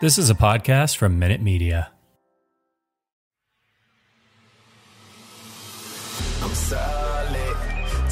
This is a podcast from Minute Media. I'm solid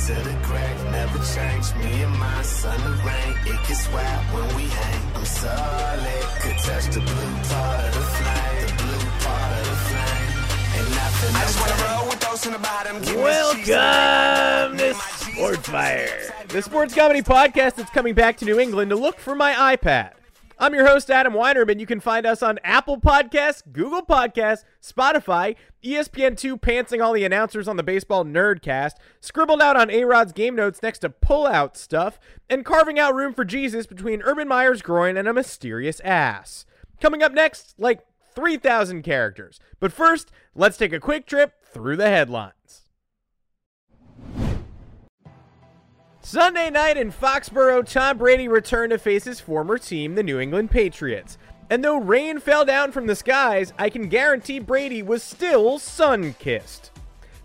to the crack, never change. Me and my son, the rain, it gets wet when we hang. I'm solid, could touch the blue part of the flame, the blue part of the flame. Ain't nothing. I just wanna roll with those in the bottom. Give me the cheese. Welcome to Sports Fire, the sports comedy podcast that's coming back to New England to look for my iPad. I'm your host, Adam Weinerman. You can find us on Apple Podcasts, Google Podcasts, Spotify, E ESPN2 pantsing all the announcers on the Baseball Nerdcast, scribbled out on A-Rod's game notes next to pull-out stuff, and carving out room for Jesus between Urban Meyer's groin and a mysterious ass. Coming up next, like 3,000 characters. But first, let's take a quick trip through the headlines. Sunday night in Foxborough, Tom Brady returned to face his former team, the New England Patriots. And though rain fell down from the skies, I can guarantee Brady was still sun kissed.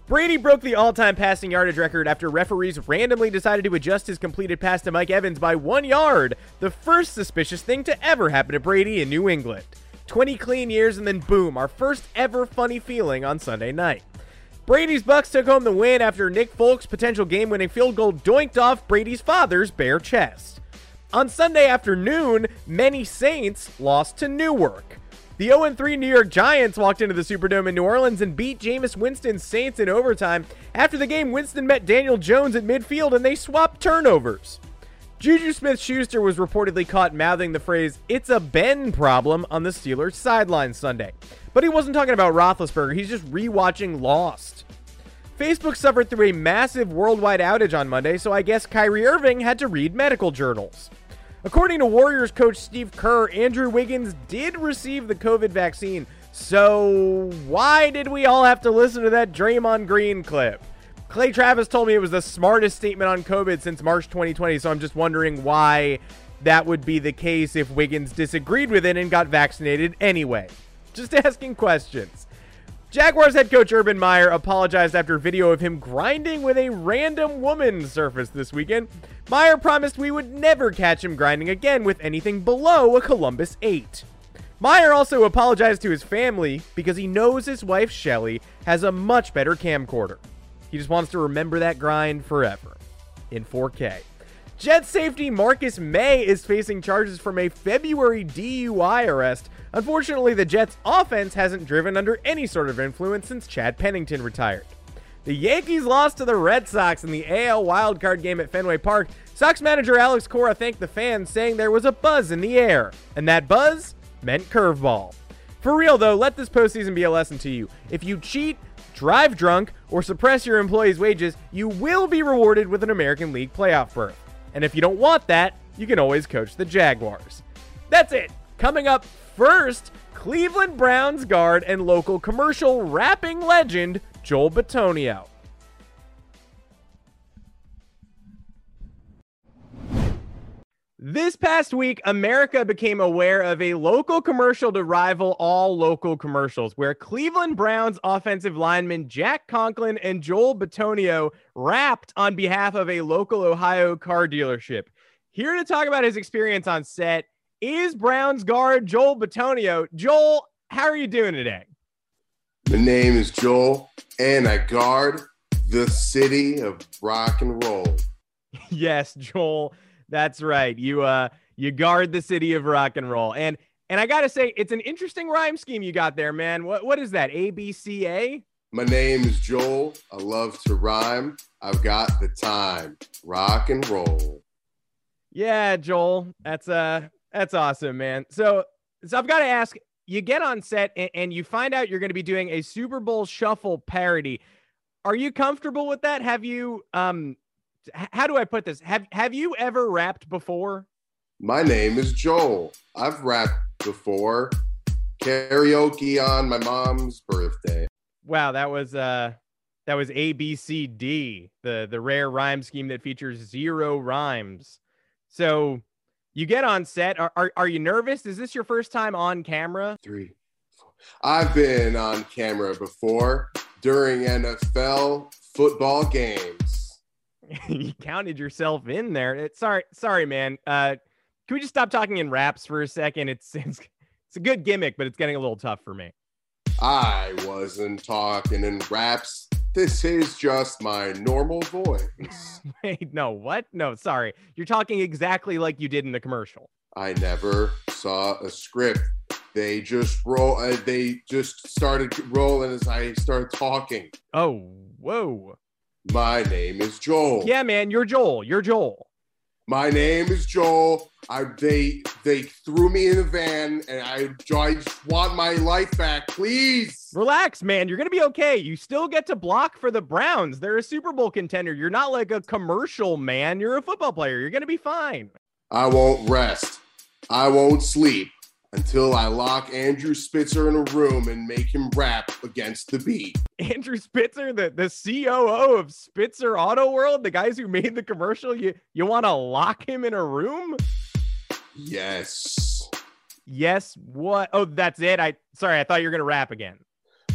Brady broke the all time passing yardage record after referees randomly decided to adjust his completed pass to Mike Evans by one yard, the first suspicious thing to ever happen to Brady in New England. 20 clean years, and then boom, our first ever funny feeling on Sunday night. Brady's Bucks took home the win after Nick Folk's potential game winning field goal doinked off Brady's father's bare chest. On Sunday afternoon, many Saints lost to Newark. The 0 3 New York Giants walked into the Superdome in New Orleans and beat Jameis Winston's Saints in overtime. After the game, Winston met Daniel Jones at midfield and they swapped turnovers. Juju Smith Schuster was reportedly caught mouthing the phrase, it's a Ben problem on the Steelers sideline Sunday. But he wasn't talking about Roethlisberger, he's just rewatching Lost. Facebook suffered through a massive worldwide outage on Monday, so I guess Kyrie Irving had to read medical journals. According to Warriors coach Steve Kerr, Andrew Wiggins did receive the COVID vaccine. So why did we all have to listen to that Draymond Green clip? Clay Travis told me it was the smartest statement on COVID since March 2020, so I'm just wondering why that would be the case if Wiggins disagreed with it and got vaccinated anyway. Just asking questions. Jaguars head coach Urban Meyer apologized after video of him grinding with a random woman surfaced this weekend. Meyer promised we would never catch him grinding again with anything below a Columbus 8. Meyer also apologized to his family because he knows his wife Shelly has a much better camcorder. He just wants to remember that grind forever in 4K. Jet safety Marcus Maye is facing charges from a February DUI arrest. Unfortunately, the Jets' offense hasn't driven under any sort of influence since Chad Pennington retired. The Yankees lost to the Red Sox in the AL wildcard game at Fenway Park. Sox manager Alex Cora thanked the fans, saying there was a buzz in the air, and that buzz meant curveball. For real though, let this postseason be a lesson to you. If you cheat, drive drunk, or suppress your employees' wages, you will be rewarded with an American League playoff berth. And if you don't want that, you can always coach the Jaguars. That's it. Coming up first, Cleveland Browns guard and local commercial rapping legend Joel Bitonio. This past week, America became aware of a local commercial to rival all local commercials, where Cleveland Browns offensive lineman Jack Conklin and Joel Bitonio rapped on behalf of a local Ohio car dealership. Here to talk about his experience on set is Browns guard Joel Bitonio. Joel, how are you doing today? My name is Joel, and I guard the city of rock and roll. yes, Joel. That's right. You uh you guard the city of rock and roll. And and I gotta say, it's an interesting rhyme scheme you got there, man. What what is that? A B C A? My name is Joel. I love to rhyme. I've got the time. Rock and roll. Yeah, Joel. That's uh that's awesome, man. So so I've got to ask, you get on set and, and you find out you're gonna be doing a Super Bowl shuffle parody. Are you comfortable with that? Have you um h- how do I put this? Have have you ever rapped before? My name is Joel. I've rapped before. Karaoke on my mom's birthday. Wow, that was uh that was ABCD, the the rare rhyme scheme that features zero rhymes. So you get on set. Are, are, are you nervous? Is this your first time on camera? Three. Four. I've been on camera before during NFL football games. you counted yourself in there. It, sorry, sorry, man. Uh, can we just stop talking in raps for a second? It's it's it's a good gimmick, but it's getting a little tough for me. I wasn't talking in raps. This is just my normal voice. Wait, no, what? No, sorry. You're talking exactly like you did in the commercial. I never saw a script. They just roll. Uh, they just started rolling as I started talking. Oh, whoa. My name is Joel. Yeah, man, you're Joel. You're Joel. My name is Joel. I they they threw me in a van, and I, I just want my life back, please. Relax, man. You're gonna be okay. You still get to block for the Browns. They're a Super Bowl contender. You're not like a commercial man. You're a football player. You're gonna be fine. I won't rest. I won't sleep until I lock Andrew Spitzer in a room and make him rap against the beat. Andrew Spitzer, the, the COO of Spitzer Auto World, the guys who made the commercial, you you want to lock him in a room? Yes. Yes. What? Oh, that's it. I sorry, I thought you were gonna rap again.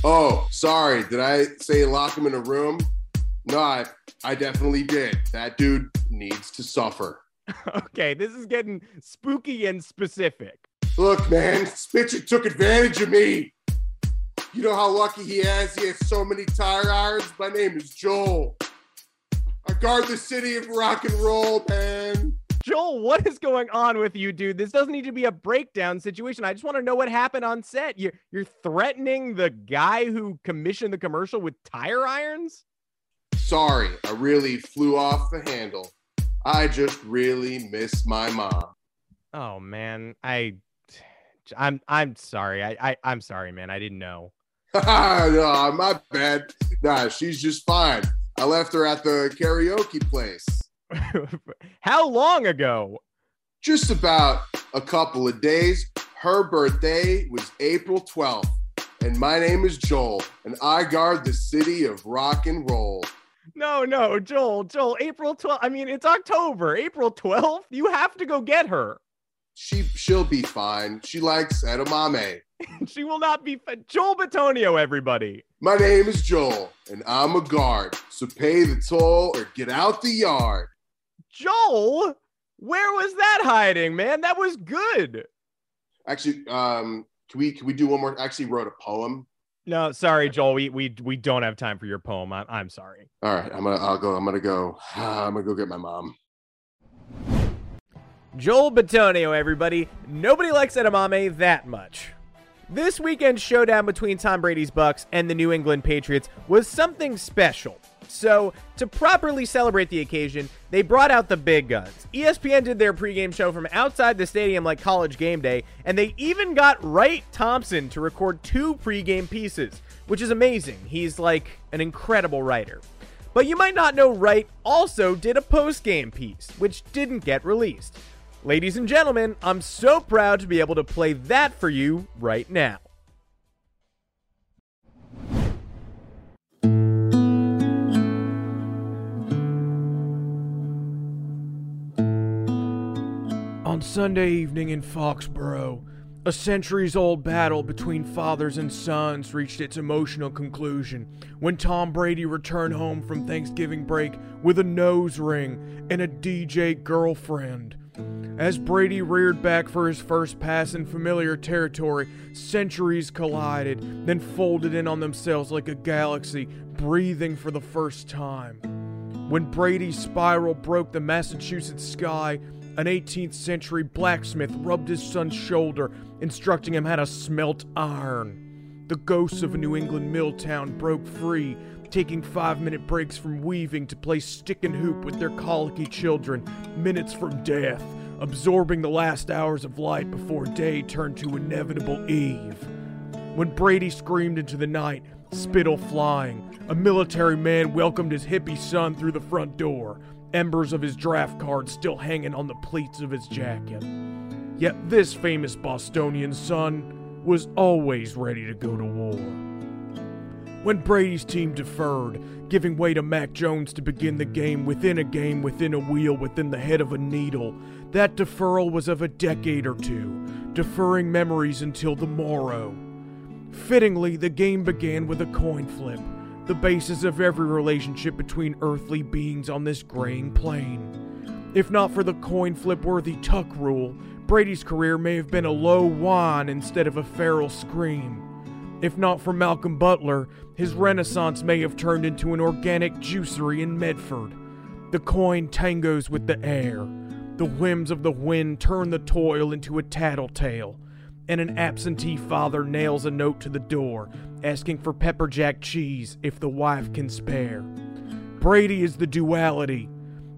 Oh, sorry. Did I say lock him in a room? No, I, I definitely did. That dude needs to suffer. okay, this is getting spooky and specific. Look, man, Spitzer took advantage of me. You know how lucky he is? He has so many tire irons. My name is Joel. I guard the city of rock and roll, man. Joel, what is going on with you, dude? This doesn't need to be a breakdown situation. I just want to know what happened on set. You're you're threatening the guy who commissioned the commercial with tire irons? Sorry, I really flew off the handle. I just really miss my mom. Oh man, I I'm I'm sorry. I, I I'm sorry, man. I didn't know. no, my bad. Nah, she's just fine. I left her at the karaoke place. How long ago? Just about a couple of days. Her birthday was April 12th, and my name is Joel, and I guard the city of rock and roll. No, no, Joel, Joel, April 12th. I mean, it's October. April 12th? You have to go get her. She she'll be fine. She likes edamame. she will not be fa- Joel Bitonio, everybody. My name is Joel, and I'm a guard. So pay the toll or get out the yard. Joel, where was that hiding, man? That was good. Actually, um, can we can we do one more? I actually wrote a poem. No, sorry, Joel. We we we don't have time for your poem. I'm I'm sorry. All right, I'm gonna I'll go. I'm gonna go. I'm gonna go get my mom. Joel Bitonio, everybody. Nobody likes edamame that much. This weekend's showdown between Tom Brady's Bucks and the New England Patriots was something special. So, to properly celebrate the occasion, they brought out the big guns. ESPN did their pregame show from outside the stadium like college game day, and they even got Wright Thompson to record two pregame pieces, which is amazing. He's like an incredible writer. But you might not know Wright also did a postgame piece, which didn't get released. Ladies and gentlemen, I'm so proud to be able to play that for you right now. On Sunday evening in Foxborough, a centuries old battle between fathers and sons reached its emotional conclusion when Tom Brady returned home from Thanksgiving break with a nose ring and a DJ girlfriend. As Brady reared back for his first pass in familiar territory, centuries collided, then folded in on themselves like a galaxy, breathing for the first time. When Brady's spiral broke the Massachusetts sky, an 18th century blacksmith rubbed his son's shoulder, instructing him how to smelt iron. The ghosts of a New England mill town broke free, taking five minute breaks from weaving to play stick and hoop with their colicky children, minutes from death, absorbing the last hours of light before day turned to inevitable eve. When Brady screamed into the night, spittle flying, a military man welcomed his hippie son through the front door, embers of his draft card still hanging on the pleats of his jacket. Yet this famous Bostonian son was always ready to go to war. When Brady's team deferred, giving way to Mac Jones to begin the game within a game, within a wheel, within the head of a needle, that deferral was of a decade or two, deferring memories until the morrow. Fittingly, the game began with a coin flip, the basis of every relationship between earthly beings on this graying plane. If not for the coin flip worthy tuck rule, Brady's career may have been a low whine instead of a feral scream. If not for Malcolm Butler, his renaissance may have turned into an organic juicery in Medford. The coin tangos with the air. The whims of the wind turn the toil into a tattletale. And an absentee father nails a note to the door, asking for pepper jack cheese if the wife can spare. Brady is the duality.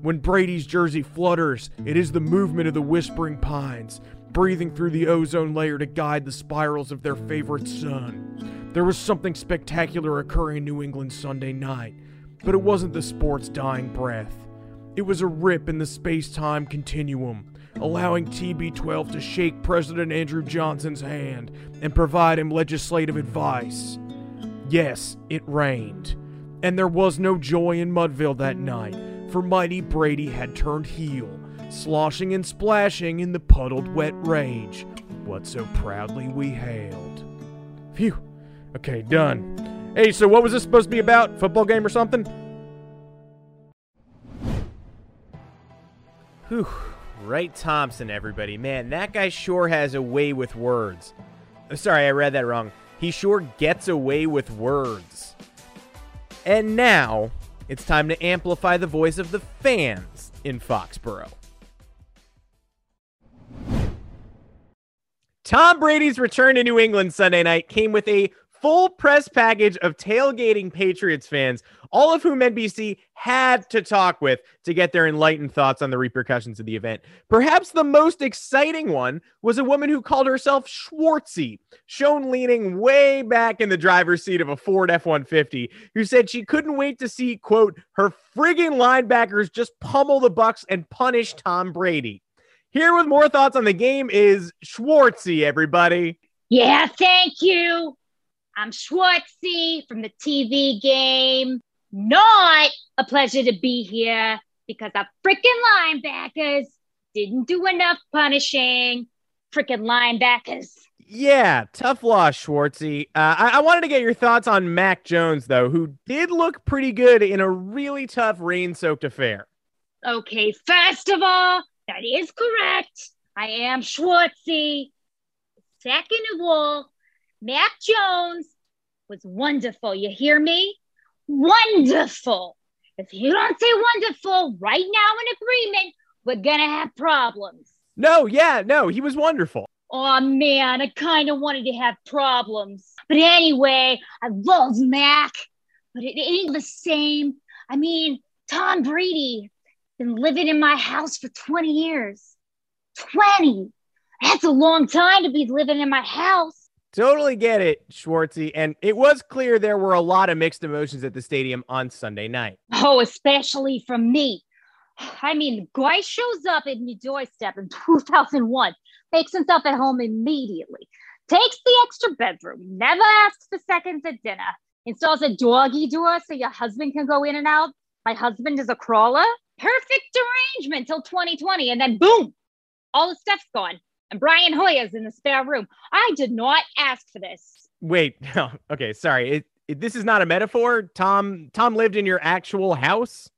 When Brady's jersey flutters, it is the movement of the whispering pines, breathing through the ozone layer to guide the spirals of their favorite sun. There was something spectacular occurring in New England Sunday night, but it wasn't the sport's dying breath. It was a rip in the space time continuum, allowing TB12 to shake President Andrew Johnson's hand and provide him legislative advice. Yes, it rained. And there was no joy in Mudville that night, for mighty Brady had turned heel sloshing and splashing in the puddled wet rage, what so proudly we hailed. Phew. Okay, done. Hey, so what was this supposed to be about? Football game or something? Whew. Wright Thompson, everybody. Man, that guy sure has a way with words. Uh, sorry, I read that wrong. He sure gets away with words. And now, it's time to amplify the voice of the fans in Foxborough. Tom Brady's return to New England Sunday night came with a full press package of tailgating Patriots fans, all of whom NBC had to talk with to get their enlightened thoughts on the repercussions of the event. Perhaps the most exciting one was a woman who called herself Schwartzy, shown leaning way back in the driver's seat of a Ford F 150, who said she couldn't wait to see, quote, her friggin' linebackers just pummel the Bucks and punish Tom Brady. Here with more thoughts on the game is Schwartzy, everybody. Yeah, thank you. I'm Schwartzy from the TV game. Not a pleasure to be here because our freaking linebackers didn't do enough punishing. Freaking linebackers. Yeah, tough loss, Schwartzy. Uh, I-, I wanted to get your thoughts on Mac Jones, though, who did look pretty good in a really tough rain soaked affair. Okay, first of all, that is correct. I am Schwartzy. Second of all, Mac Jones was wonderful. You hear me? Wonderful. If you don't say wonderful right now in agreement, we're going to have problems. No, yeah, no, he was wonderful. Oh man, I kind of wanted to have problems. But anyway, I love Mac, but it ain't the same. I mean, Tom Brady been living in my house for 20 years. 20. That's a long time to be living in my house. Totally get it, Schwartzy. And it was clear there were a lot of mixed emotions at the stadium on Sunday night. Oh, especially from me. I mean, the guy shows up at your doorstep in 2001, makes himself at home immediately, takes the extra bedroom, never asks for seconds at dinner, installs a doggy door so your husband can go in and out. My husband is a crawler. Perfect arrangement till 2020. And then boom, all the stuff's gone. And Brian Hoyer's in the spare room. I did not ask for this. Wait, no, okay, sorry. It, it, this is not a metaphor. Tom Tom lived in your actual house?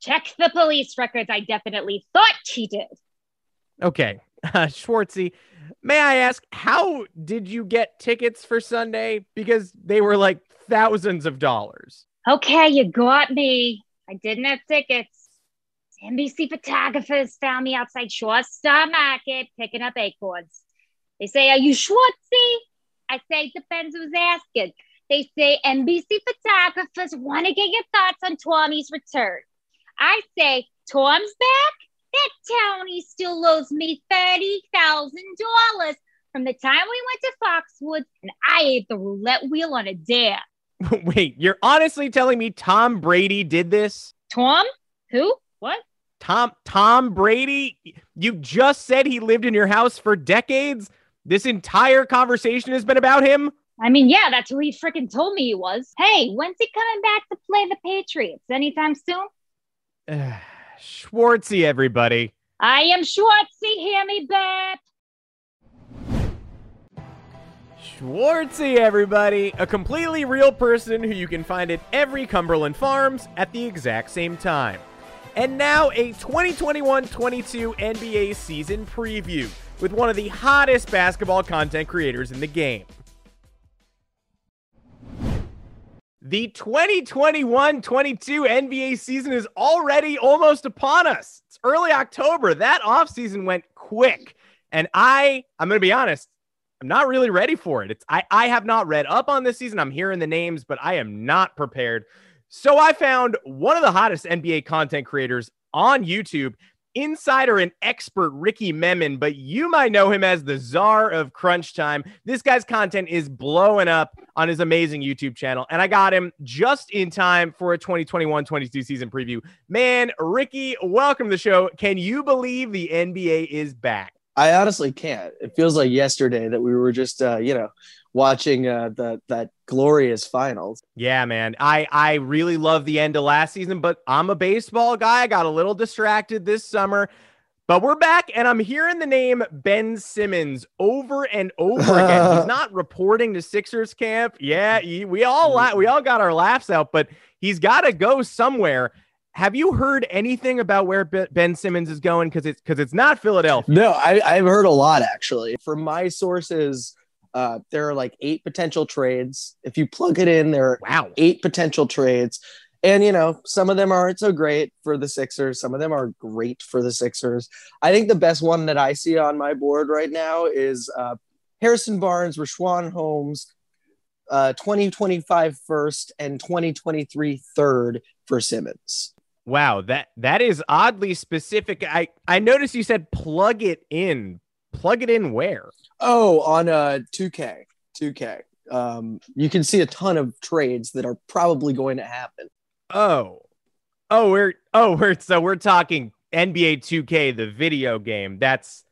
Check the police records. I definitely thought he did. Okay. Uh, Schwartzy, may I ask, how did you get tickets for Sunday? Because they were like thousands of dollars. Okay, you got me. I didn't have tickets. NBC photographers found me outside Shaw Star Market picking up acorns. They say, Are you Schwartzy? I say, Depends who's asking. They say, NBC photographers want to get your thoughts on Tommy's return. I say, Tom's back? That Tony still owes me $30,000 from the time we went to Foxwoods and I ate the roulette wheel on a dare. Wait, you're honestly telling me Tom Brady did this? Tom? Who? What? Tom Tom Brady, you just said he lived in your house for decades. This entire conversation has been about him. I mean, yeah, that's who he freaking told me he was. Hey, when's he coming back to play the Patriots? Anytime soon? Schwartzy, everybody. I am Schwartzy, hear me, Bep. Schwartzy, everybody. A completely real person who you can find at every Cumberland Farms at the exact same time. And now a 2021 22 NBA season preview with one of the hottest basketball content creators in the game. The 2021 22 NBA season is already almost upon us. It's early October. That offseason went quick. And I, I'm going to be honest, I'm not really ready for it. It's I, I have not read up on this season. I'm hearing the names, but I am not prepared. So I found one of the hottest NBA content creators on YouTube, insider and expert Ricky Memon, but you might know him as the czar of crunch time. This guy's content is blowing up on his amazing YouTube channel, and I got him just in time for a 2021-22 season preview. Man, Ricky, welcome to the show. Can you believe the NBA is back? I honestly can't. It feels like yesterday that we were just, uh, you know, watching uh, the that glorious finals. Yeah, man. I I really love the end of last season, but I'm a baseball guy. I got a little distracted this summer. But we're back, and I'm hearing the name Ben Simmons over and over again. he's not reporting to Sixers camp. Yeah, he, we all la- we all got our laughs out, but he's got to go somewhere. Have you heard anything about where Ben Simmons is going? Because it's because it's not Philadelphia. No, I, I've heard a lot actually. From my sources, uh, there are like eight potential trades. If you plug it in, there are wow. eight potential trades. And you know, some of them aren't so great for the Sixers. Some of them are great for the Sixers. I think the best one that I see on my board right now is uh, Harrison Barnes, Richaun Holmes, uh, 2025 first and 2023 third for Simmons. Wow, that that is oddly specific. I I noticed you said plug it in. Plug it in where? Oh, on uh 2K. 2K. Um you can see a ton of trades that are probably going to happen. Oh. Oh, we're oh, we're so we're talking NBA 2K the video game. That's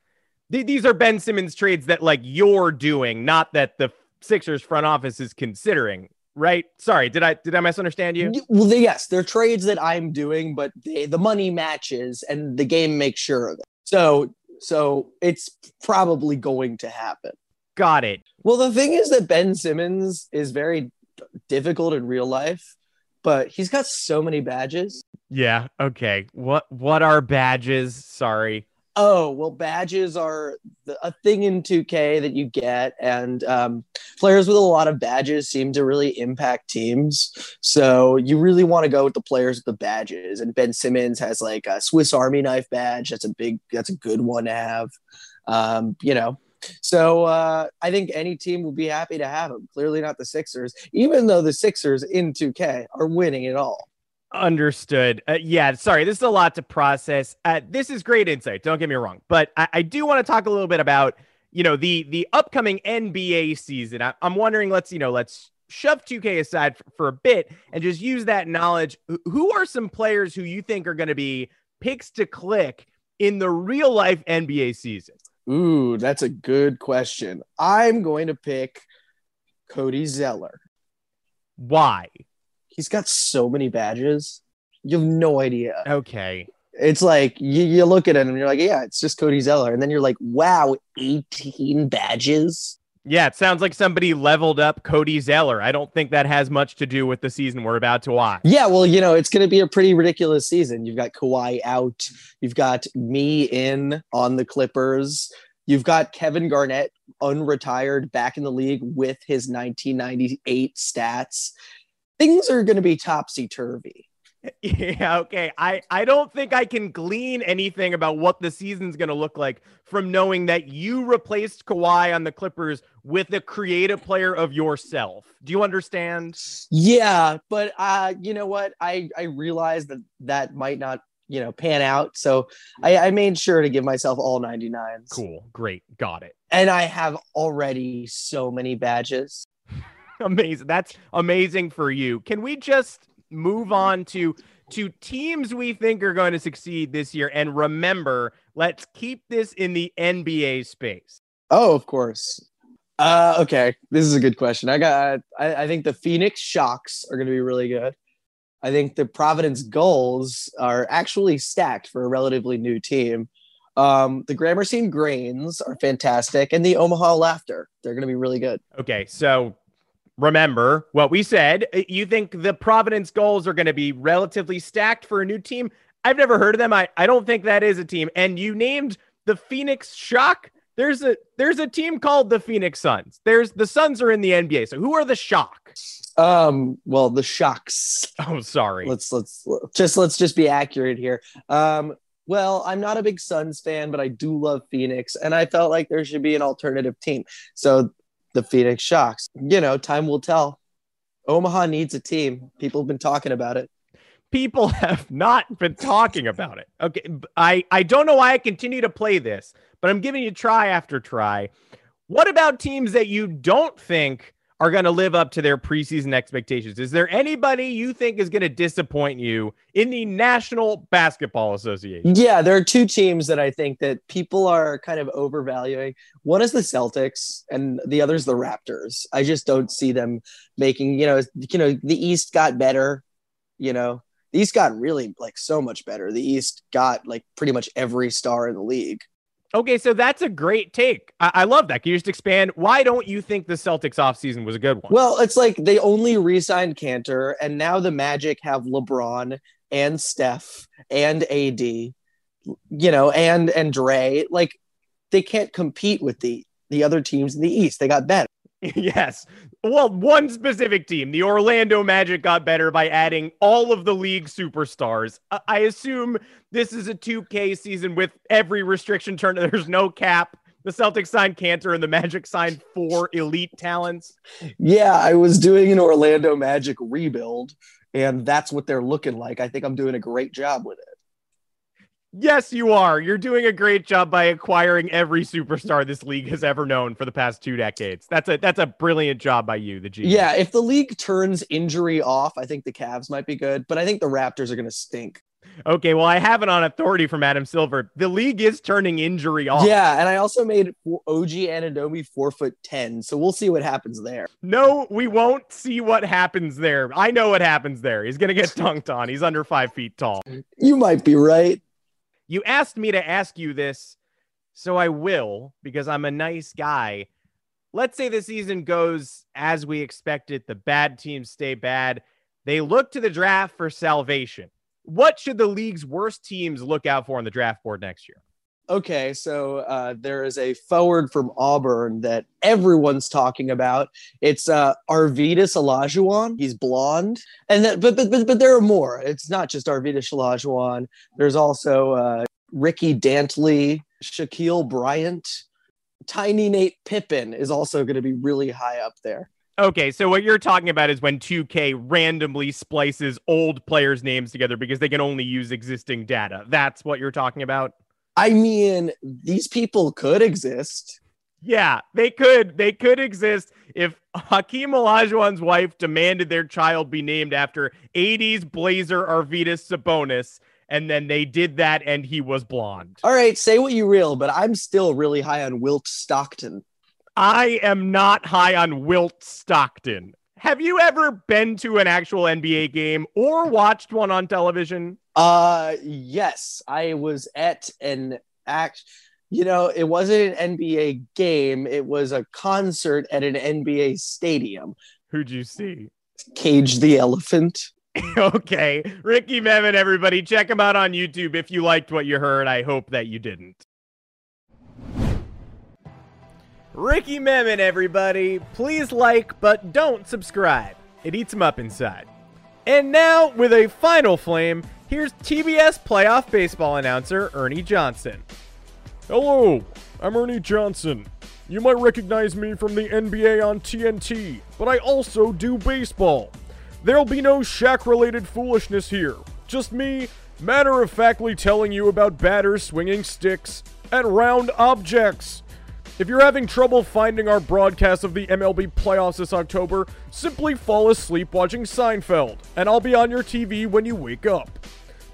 th- these are Ben Simmons trades that like you're doing, not that the Sixers front office is considering right? Sorry, did I did I misunderstand you? Well, they, yes, they're trades that I'm doing, but they, the money matches and the game makes sure of it. So so it's probably going to happen. Got it. Well, the thing is that Ben Simmons is very difficult in real life, but he's got so many badges. Yeah. Okay. What what are badges? Sorry. Oh, well, badges are a thing in 2K that you get, and um, players with a lot of badges seem to really impact teams. So you really want to go with the players with the badges. And Ben Simmons has like a Swiss Army knife badge. That's a big, that's a good one to have. Um, you know, so uh, I think any team will be happy to have him. Clearly not the Sixers, even though the Sixers in 2K are winning it all. Understood. Uh, yeah, sorry, this is a lot to process. Uh, this is great insight. Don't get me wrong, but I, I do want to talk a little bit about you know the the upcoming NBA season. I, am wondering. Let's you know let's shove 2K aside for, for a bit and just use that knowledge. Who are some players who you think are going to be picks to click in the real life NBA season? Ooh, that's a good question. I'm going to pick Cody Zeller. Why? He's got so many badges. You have no idea. Okay. It's like you, you look at him and you're like, yeah, it's just Cody Zeller. And then you're like, wow, 18 badges. Yeah, it sounds like somebody leveled up Cody Zeller. I don't think that has much to do with the season we're about to watch. Yeah, well, you know, it's going to be a pretty ridiculous season. You've got Kawhi out, you've got me in on the Clippers, you've got Kevin Garnett unretired back in the league with his 1998 stats things are going to be topsy turvy. Yeah, okay. I, I don't think I can glean anything about what the season's going to look like from knowing that you replaced Kawhi on the Clippers with a creative player of yourself. Do you understand? Yeah, but uh, you know what? I I realized that that might not you know pan out, so I, I made sure to give myself all 99s. Cool, great, got it. And I have already so many badges. amazing. That's amazing for you. Can we just move on to to teams we think are going to succeed this year. And remember, let's keep this in the NBA space. Oh, of course. Uh, okay, this is a good question. I got. I, I think the Phoenix Shocks are going to be really good. I think the Providence Gulls are actually stacked for a relatively new team. Um, the Gramercy Grains are fantastic, and the Omaha Laughter they're going to be really good. Okay, so remember what we said. You think the Providence goals are going to be relatively stacked for a new team? I've never heard of them. I, I don't think that is a team. And you named the Phoenix Shock. There's a there's a team called the Phoenix Suns. There's the Suns are in the NBA. So who are the Shock? Um, well, the Shocks. Oh, sorry. Let's let's just let's just be accurate here. Um, well, I'm not a big Suns fan, but I do love Phoenix, and I felt like there should be an alternative team. So the Phoenix Shocks. You know, time will tell. Omaha needs a team. People have been talking about it. People have not been talking about it. Okay, I I don't know why I continue to play this, but I'm giving you try after try. What about teams that you don't think are going to live up to their preseason expectations? Is there anybody you think is going to disappoint you in the National Basketball Association? Yeah, there are two teams that I think that people are kind of overvaluing. One is the Celtics and the other is the Raptors. I just don't see them making, you know, you know, the East got better, you know. The East got really like so much better. The East got like pretty much every star in the league. Okay, so that's a great take. I, I, love that. Can you just expand? Why don't you think the Celtics offseason was a good one? Well, it's like they only re signed Kanter, and now the Magic have LeBron and Steph and AD, you know, and and Dre. Like they can't compete with the the other teams in the East. They got better. yes. Well, one specific team, the Orlando Magic, got better by adding all of the league superstars. I assume this is a 2K season with every restriction turned. There's no cap. The Celtics signed Kanter and the Magic signed four elite talents. Yeah, I was doing an Orlando Magic rebuild, and that's what they're looking like. I think I'm doing a great job with it. Yes, you are. You're doing a great job by acquiring every superstar this league has ever known for the past two decades. That's a that's a brilliant job by you, the G. Yeah, if the league turns injury off, I think the Cavs might be good, but I think the Raptors are going to stink. Okay, well, I have it on authority from Adam Silver. The league is turning injury off. Yeah, and I also made OG Anunoby four foot ten, so we'll see what happens there. No, we won't see what happens there. I know what happens there. He's gonna get dunked on. He's under five feet tall. You might be right. You asked me to ask you this, so I will because I'm a nice guy. Let's say the season goes as we expected. The bad teams stay bad. They look to the draft for salvation. What should the league's worst teams look out for on the draft board next year? Okay, so uh, there is a forward from Auburn that everyone's talking about. It's uh, Arvydas Olajuwon. He's blonde, and that, but, but but but there are more. It's not just Arvydas Olajuwon. There's also uh, Ricky Dantley, Shaquille Bryant, Tiny Nate Pippen is also going to be really high up there. Okay, so what you're talking about is when 2K randomly splices old players' names together because they can only use existing data. That's what you're talking about. I mean, these people could exist. Yeah, they could. They could exist if Hakeem Olajuwon's wife demanded their child be named after 80s Blazer Arvydas Sabonis, and then they did that, and he was blonde. All right, say what you will, but I'm still really high on Wilt Stockton. I am not high on Wilt Stockton. Have you ever been to an actual NBA game or watched one on television? Uh yes, I was at an act you know, it wasn't an NBA game, it was a concert at an NBA stadium. Who'd you see? Cage the Elephant. okay. Ricky Memen, everybody, check him out on YouTube if you liked what you heard. I hope that you didn't. Ricky Memen, everybody. Please like, but don't subscribe. It eats him up inside. And now, with a final flame, here's TBS playoff baseball announcer Ernie Johnson. Hello, I'm Ernie Johnson. You might recognize me from the NBA on TNT, but I also do baseball. There'll be no Shaq related foolishness here. Just me, matter of factly telling you about batters swinging sticks at round objects. If you're having trouble finding our broadcast of the MLB playoffs this October, simply fall asleep watching Seinfeld, and I'll be on your TV when you wake up.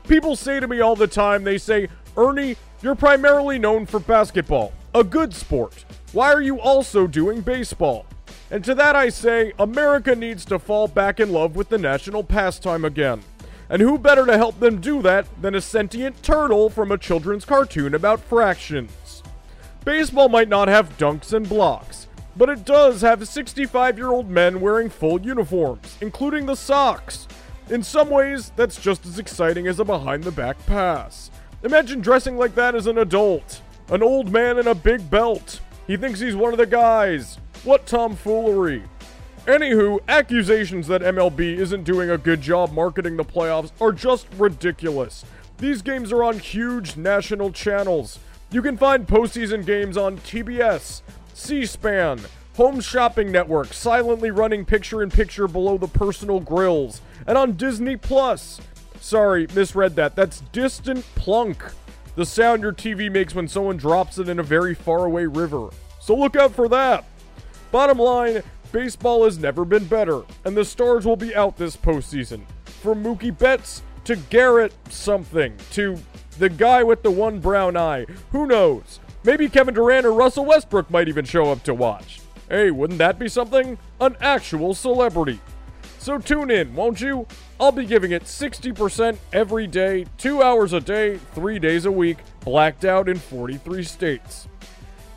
People say to me all the time, they say, Ernie, you're primarily known for basketball, a good sport. Why are you also doing baseball? And to that I say, America needs to fall back in love with the national pastime again. And who better to help them do that than a sentient turtle from a children's cartoon about fractions? Baseball might not have dunks and blocks, but it does have 65 year old men wearing full uniforms, including the socks. In some ways, that's just as exciting as a behind the back pass. Imagine dressing like that as an adult. An old man in a big belt. He thinks he's one of the guys. What tomfoolery. Anywho, accusations that MLB isn't doing a good job marketing the playoffs are just ridiculous. These games are on huge national channels. You can find postseason games on TBS, C SPAN, Home Shopping Network, silently running picture in picture below the personal grills, and on Disney Plus. Sorry, misread that. That's distant plunk. The sound your TV makes when someone drops it in a very faraway river. So look out for that. Bottom line, baseball has never been better, and the stars will be out this postseason. From Mookie Betts to Garrett something to the guy with the one brown eye. Who knows? Maybe Kevin Durant or Russell Westbrook might even show up to watch. Hey, wouldn't that be something? An actual celebrity. So tune in, won't you? I'll be giving it 60% every day, two hours a day, three days a week, blacked out in 43 states.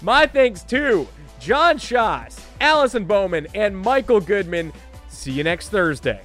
My thanks to John Shoss, Allison Bowman, and Michael Goodman. See you next Thursday.